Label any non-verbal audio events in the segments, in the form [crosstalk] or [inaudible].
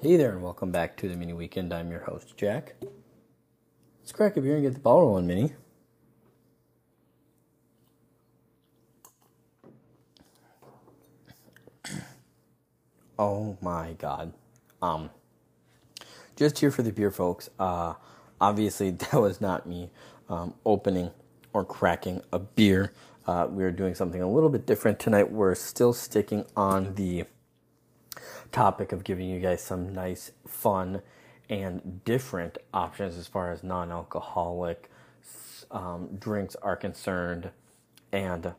Hey there, and welcome back to the Mini Weekend. I'm your host, Jack. Let's crack a beer and get the ball rolling, Mini. Oh my god. Um, just here for the beer, folks. Uh, obviously, [laughs] that was not me um, opening or cracking a beer. Uh, we are doing something a little bit different tonight. We're still sticking on the topic of giving you guys some nice, fun, and different options as far as non alcoholic um, drinks are concerned. And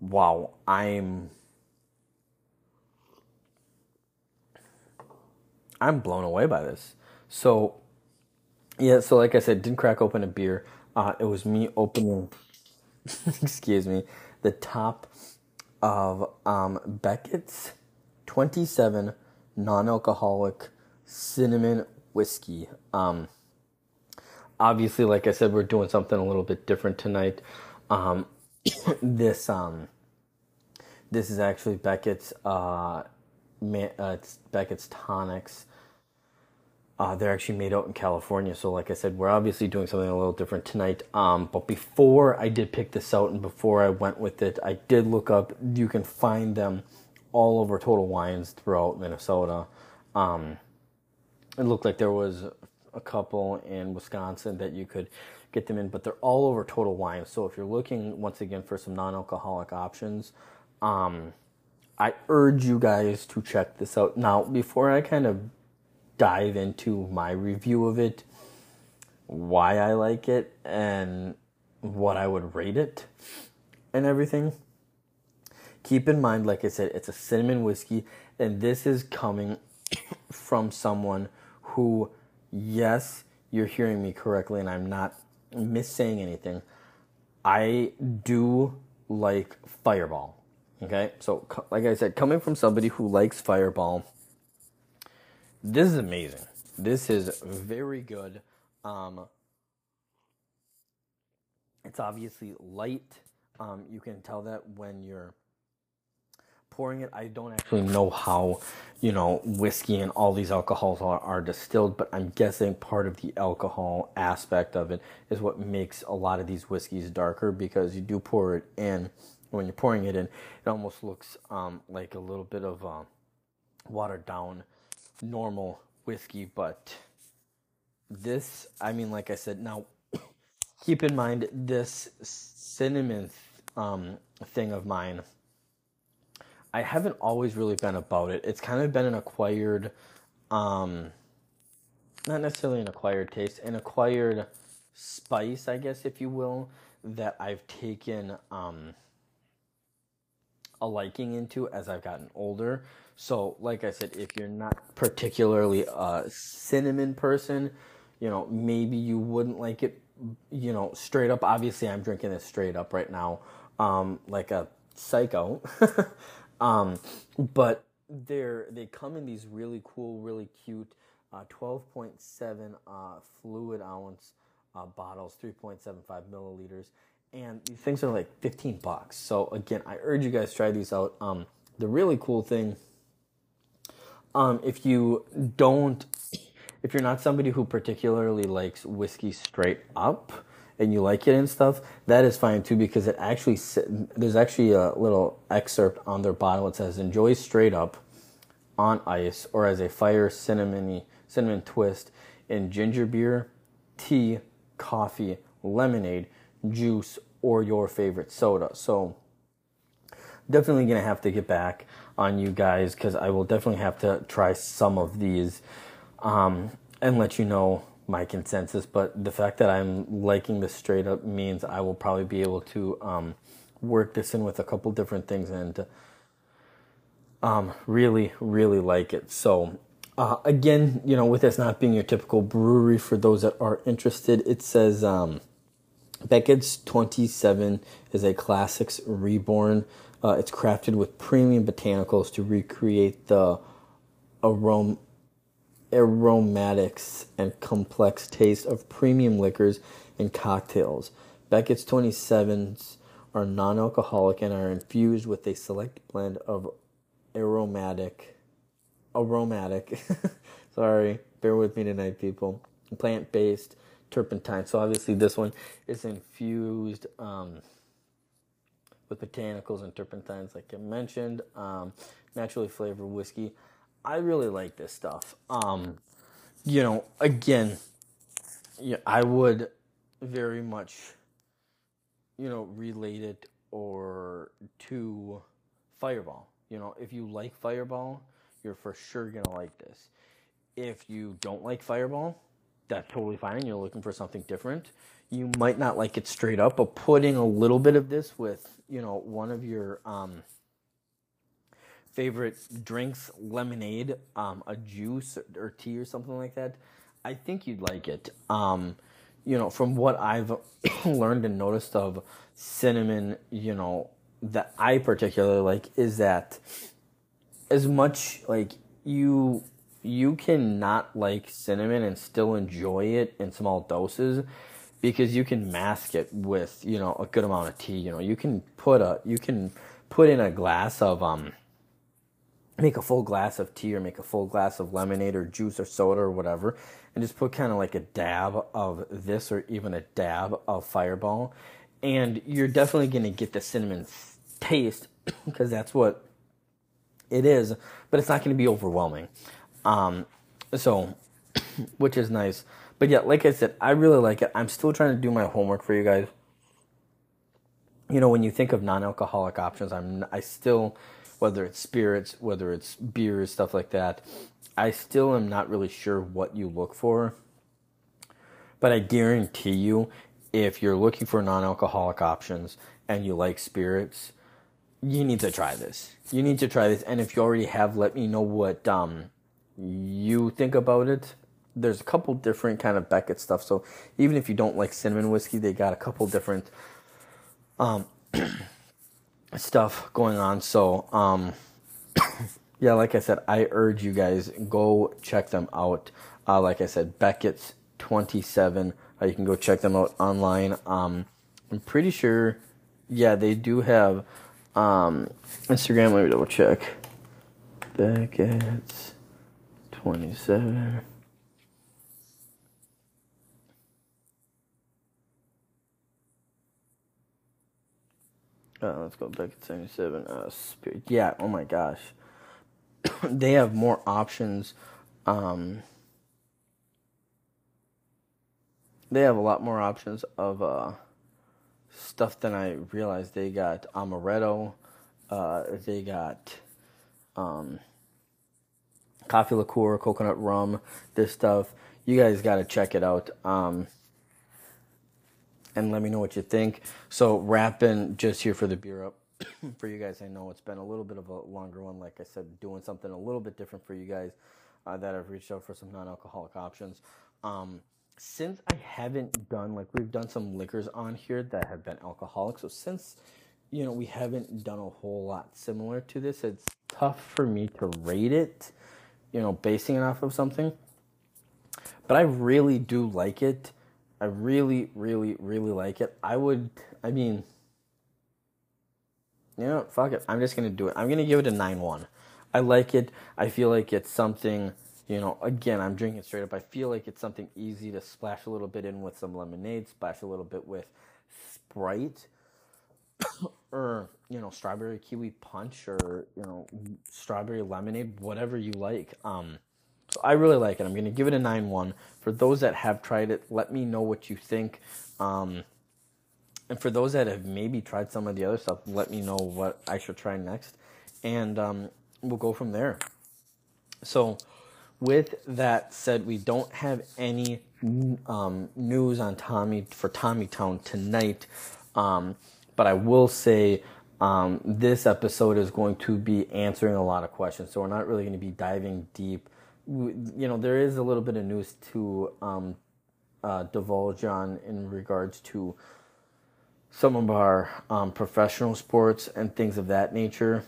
wow, I'm. I'm blown away by this. So, yeah, so like I said, didn't crack open a beer. Uh, it was me opening, [laughs] excuse me, the top of um, Beckett's 27 non-alcoholic cinnamon whiskey. Um, obviously, like I said, we're doing something a little bit different tonight. Um, [coughs] this um, this is actually Beckett's uh, uh, it's Beckett's tonics. Uh, they're actually made out in California, so like I said, we're obviously doing something a little different tonight. Um, but before I did pick this out and before I went with it, I did look up. You can find them all over Total Wines throughout Minnesota. Um, it looked like there was a couple in Wisconsin that you could get them in, but they're all over Total Wines. So if you're looking once again for some non-alcoholic options, um, I urge you guys to check this out. Now, before I kind of dive into my review of it, why I like it, and what I would rate it, and everything keep in mind, like I said, it's a cinnamon whiskey, and this is coming [coughs] from someone who, yes, you're hearing me correctly, and I'm not missaying anything. I do like Fireball. Okay, so like I said, coming from somebody who likes Fireball, this is amazing. This is very good. Um, it's obviously light. Um, you can tell that when you're pouring it. I don't actually know how, you know, whiskey and all these alcohols are, are distilled, but I'm guessing part of the alcohol aspect of it is what makes a lot of these whiskeys darker because you do pour it in. When you're pouring it in, it almost looks um, like a little bit of uh, watered down normal whiskey, but this, I mean, like I said, now [coughs] keep in mind this cinnamon um, thing of mine I haven't always really been about it. It's kind of been an acquired, um, not necessarily an acquired taste, an acquired spice, I guess, if you will, that I've taken um, a liking into as I've gotten older. So, like I said, if you're not particularly a cinnamon person, you know, maybe you wouldn't like it, you know, straight up. Obviously, I'm drinking this straight up right now, um, like a psycho. [laughs] Um, but they're they come in these really cool, really cute, uh, 12.7 uh, fluid ounce uh, bottles, 3.75 milliliters, and these things are like 15 bucks. So again, I urge you guys try these out. Um, the really cool thing, um, if you don't, if you're not somebody who particularly likes whiskey straight up, and you like it and stuff, that is fine too because it actually there's actually a little excerpt on their bottle. It says enjoy straight up on ice or as a fire cinnamony cinnamon twist in ginger beer, tea, coffee, lemonade, juice, or your favorite soda. So definitely gonna have to get back on you guys because I will definitely have to try some of these um, and let you know my consensus, but the fact that I'm liking this straight up means I will probably be able to um, work this in with a couple different things and um, really, really like it. So, uh, again, you know, with this not being your typical brewery, for those that are interested, it says um, Beckett's 27 is a classics reborn. Uh, it's crafted with premium botanicals to recreate the aroma aromatics and complex taste of premium liquors and cocktails. Beckett's 27s are non alcoholic and are infused with a select blend of aromatic aromatic. [laughs] Sorry, bear with me tonight, people. Plant based turpentine. So obviously this one is infused um, with botanicals and turpentines, like I mentioned. Um, naturally flavored whiskey. I really like this stuff. Um, you know, again, yeah, I would very much, you know, relate it or to Fireball. You know, if you like Fireball, you're for sure gonna like this. If you don't like Fireball, that's totally fine you're looking for something different. You might not like it straight up, but putting a little bit of this with, you know, one of your um, favorite drinks, lemonade, um, a juice or tea or something like that, I think you'd like it. Um, you know, from what I've [coughs] learned and noticed of cinnamon, you know, that I particularly like is that as much like you you cannot like cinnamon and still enjoy it in small doses because you can mask it with you know a good amount of tea you know you can put a you can put in a glass of um make a full glass of tea or make a full glass of lemonade or juice or soda or whatever and just put kind of like a dab of this or even a dab of fireball and you're definitely going to get the cinnamon taste [clears throat] because that's what it is but it's not going to be overwhelming um, so, [clears throat] which is nice. But yeah, like I said, I really like it. I'm still trying to do my homework for you guys. You know, when you think of non-alcoholic options, I'm I still, whether it's spirits, whether it's beers, stuff like that, I still am not really sure what you look for. But I guarantee you, if you're looking for non-alcoholic options and you like spirits, you need to try this. You need to try this. And if you already have, let me know what um, you think about it, there's a couple different kind of Beckett stuff. So even if you don't like cinnamon whiskey, they got a couple different um, [clears throat] stuff going on. So um, [coughs] yeah, like I said, I urge you guys go check them out. Uh, like I said, Beckett's 27. Uh, you can go check them out online. Um, I'm pretty sure, yeah, they do have um, Instagram. Let me double check. Beckett's 27. Uh, let's go back to 77. Uh, spirit. Yeah, oh my gosh. [coughs] they have more options. Um, they have a lot more options of uh, stuff than I realized. They got amaretto. Uh, they got um, coffee liqueur, coconut rum, this stuff. You guys got to check it out. Um, and let me know what you think. So, wrapping just here for the beer up [clears throat] for you guys. I know it's been a little bit of a longer one. Like I said, doing something a little bit different for you guys uh, that have reached out for some non alcoholic options. Um, since I haven't done, like, we've done some liquors on here that have been alcoholic. So, since, you know, we haven't done a whole lot similar to this, it's tough for me to rate it you know, basing it off of something. But I really do like it. I really, really, really like it. I would, I mean, you know, fuck it. I'm just gonna do it. I'm gonna give it a nine one. I like it. I feel like it's something. You know, again, I'm drinking straight up. I feel like it's something easy to splash a little bit in with some lemonade, splash a little bit with Sprite, [coughs] or you know strawberry kiwi punch or you know strawberry lemonade whatever you like um so i really like it. I'm going to give it a 9-1 for those that have tried it let me know what you think. Um and for those that have maybe tried some of the other stuff let me know what i should try next. And um, we'll go from there. So with that said we don't have any um, news on tommy for tommy town tonight. Um, but I will say um, this episode is going to be answering a lot of questions. So we're not really going to be diving deep. You know, there is a little bit of news to um, uh, divulge on in regards to some of our um, professional sports and things of that nature.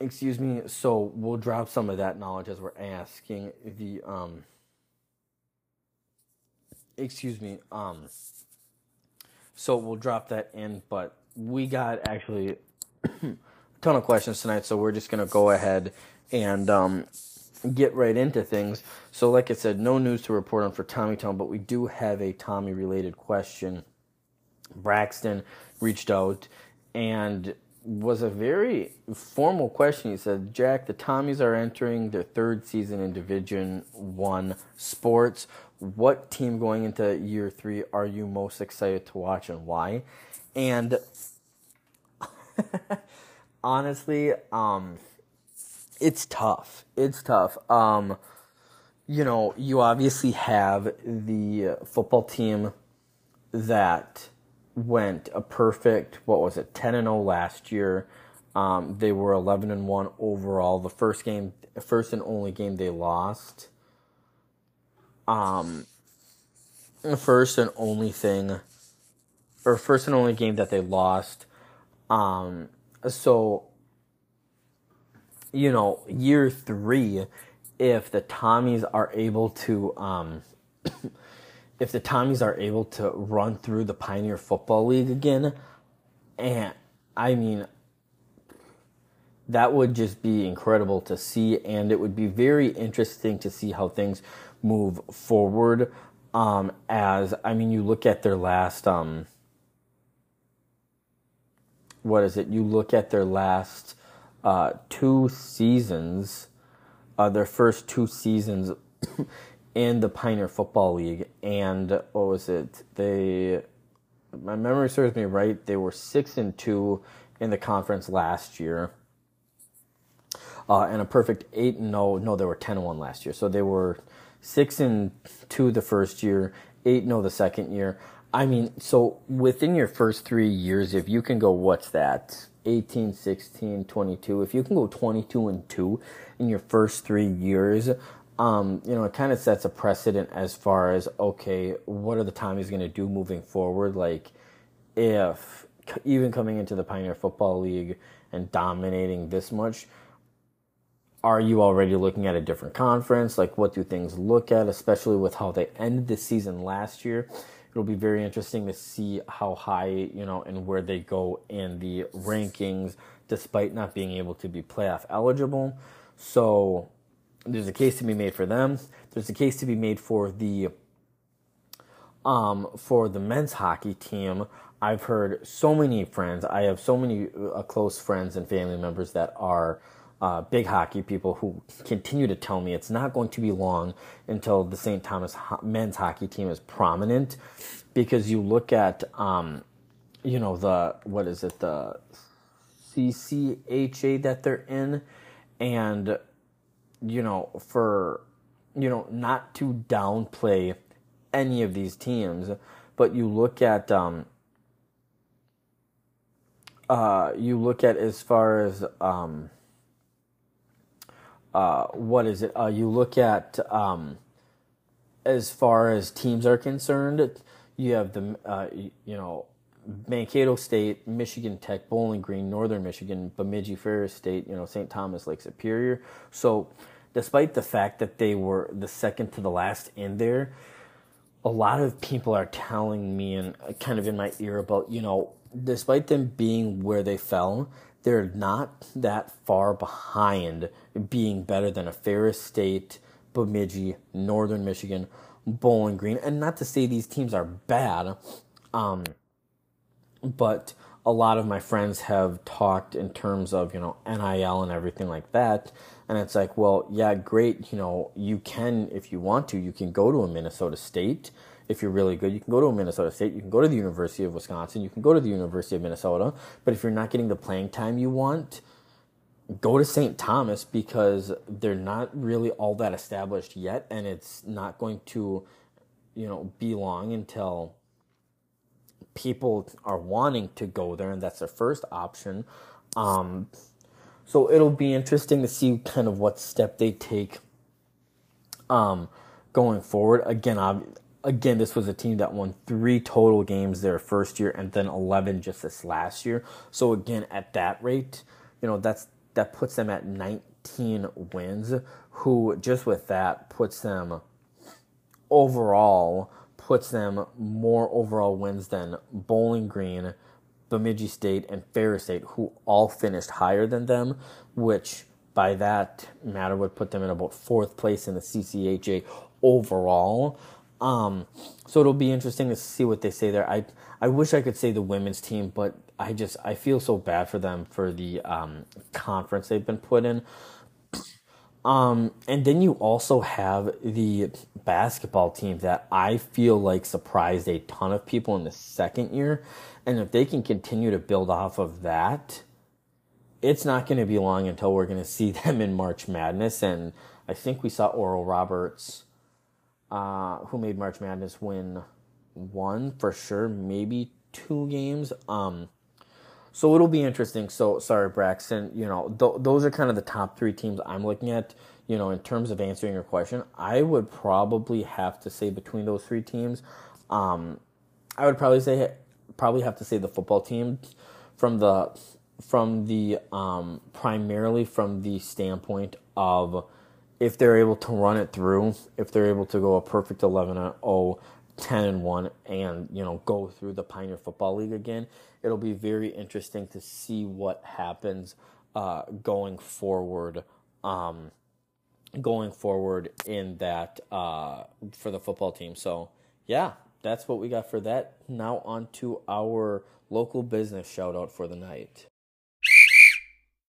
Excuse me. So we'll drop some of that knowledge as we're asking the. Um, excuse me. Um, so we'll drop that in, but we got actually [clears throat] a ton of questions tonight, so we're just gonna go ahead and um, get right into things. So, like I said, no news to report on for Tommy Town, but we do have a Tommy related question. Braxton reached out and was a very formal question. He said, "Jack, the Tommies are entering their third season in Division One sports. What team going into year three are you most excited to watch, and why?" And [laughs] honestly, um, it's tough. It's tough. Um, you know, you obviously have the football team that went a perfect what was it 10 and 0 last year um, they were 11 and 1 overall the first game first and only game they lost um the first and only thing or first and only game that they lost um so you know year 3 if the Tommies are able to um [coughs] if the Tommies are able to run through the Pioneer Football League again, and I mean, that would just be incredible to see, and it would be very interesting to see how things move forward. Um, as I mean, you look at their last, um, what is it? You look at their last uh, two seasons, uh, their first two seasons [coughs] in the Pioneer Football League, and what was it? They, my memory serves me right. They were six and two in the conference last year, uh, and a perfect eight and no, no, they were ten and one last year. So they were six and two the first year, eight and no the second year. I mean, so within your first three years, if you can go, what's that? 18, 16, 22. If you can go 22 and 2 in your first three years, um, you know, it kind of sets a precedent as far as okay, what are the Tommies going to do moving forward? Like, if even coming into the Pioneer Football League and dominating this much, are you already looking at a different conference? Like, what do things look at, especially with how they ended the season last year? It'll be very interesting to see how high, you know, and where they go in the rankings, despite not being able to be playoff eligible. So, there's a case to be made for them. There's a case to be made for the um, for the men's hockey team. I've heard so many friends. I have so many uh, close friends and family members that are uh, big hockey people who continue to tell me it's not going to be long until the St. Thomas ho- men's hockey team is prominent, because you look at um, you know the what is it the CCHA that they're in, and you know, for, you know, not to downplay any of these teams, but you look at, um, uh, you look at as far as, um, uh, what is it? Uh, you look at, um, as far as teams are concerned, you have the, uh, you know, Mankato State, Michigan Tech, Bowling Green, Northern Michigan, Bemidji Ferris State, you know, St. Thomas Lake Superior. So despite the fact that they were the second to the last in there, a lot of people are telling me and kind of in my ear about, you know, despite them being where they fell, they're not that far behind being better than a Ferris State, Bemidji, Northern Michigan, Bowling Green. And not to say these teams are bad, um, but a lot of my friends have talked in terms of, you know, NIL and everything like that. And it's like, well, yeah, great. You know, you can, if you want to, you can go to a Minnesota State if you're really good. You can go to Minnesota State. You can go to the University of Wisconsin. You can go to the University of Minnesota. But if you're not getting the playing time you want, go to St. Thomas because they're not really all that established yet. And it's not going to, you know, be long until people are wanting to go there. And that's their first option. Um, so it'll be interesting to see kind of what step they take um, going forward. Again, I've, again, this was a team that won three total games their first year and then 11 just this last year. So again, at that rate, you know, that's that puts them at 19 wins, who just with that puts them overall puts them more overall wins than Bowling Green, Bemidji State and Ferris State, who all finished higher than them, which by that matter would put them in about fourth place in the CCHA overall. Um, so it'll be interesting to see what they say there. I I wish I could say the women's team, but I just I feel so bad for them for the um, conference they've been put in. Um, and then you also have the basketball team that I feel like surprised a ton of people in the second year. And if they can continue to build off of that, it's not going to be long until we're going to see [laughs] them in March Madness. And I think we saw Oral Roberts, uh, who made March Madness, win one for sure, maybe two games. Um, so it'll be interesting. So sorry, Braxton. You know, th- those are kind of the top three teams I'm looking at. You know, in terms of answering your question, I would probably have to say between those three teams, um, I would probably say probably have to say the football team from the from the um, primarily from the standpoint of if they're able to run it through, if they're able to go a perfect 11 and 0, 10 and 1 and you know go through the Pioneer Football League again, it'll be very interesting to see what happens uh, going forward. Um, going forward in that uh, for the football team. So yeah, that's what we got for that. Now on to our local business shout out for the night.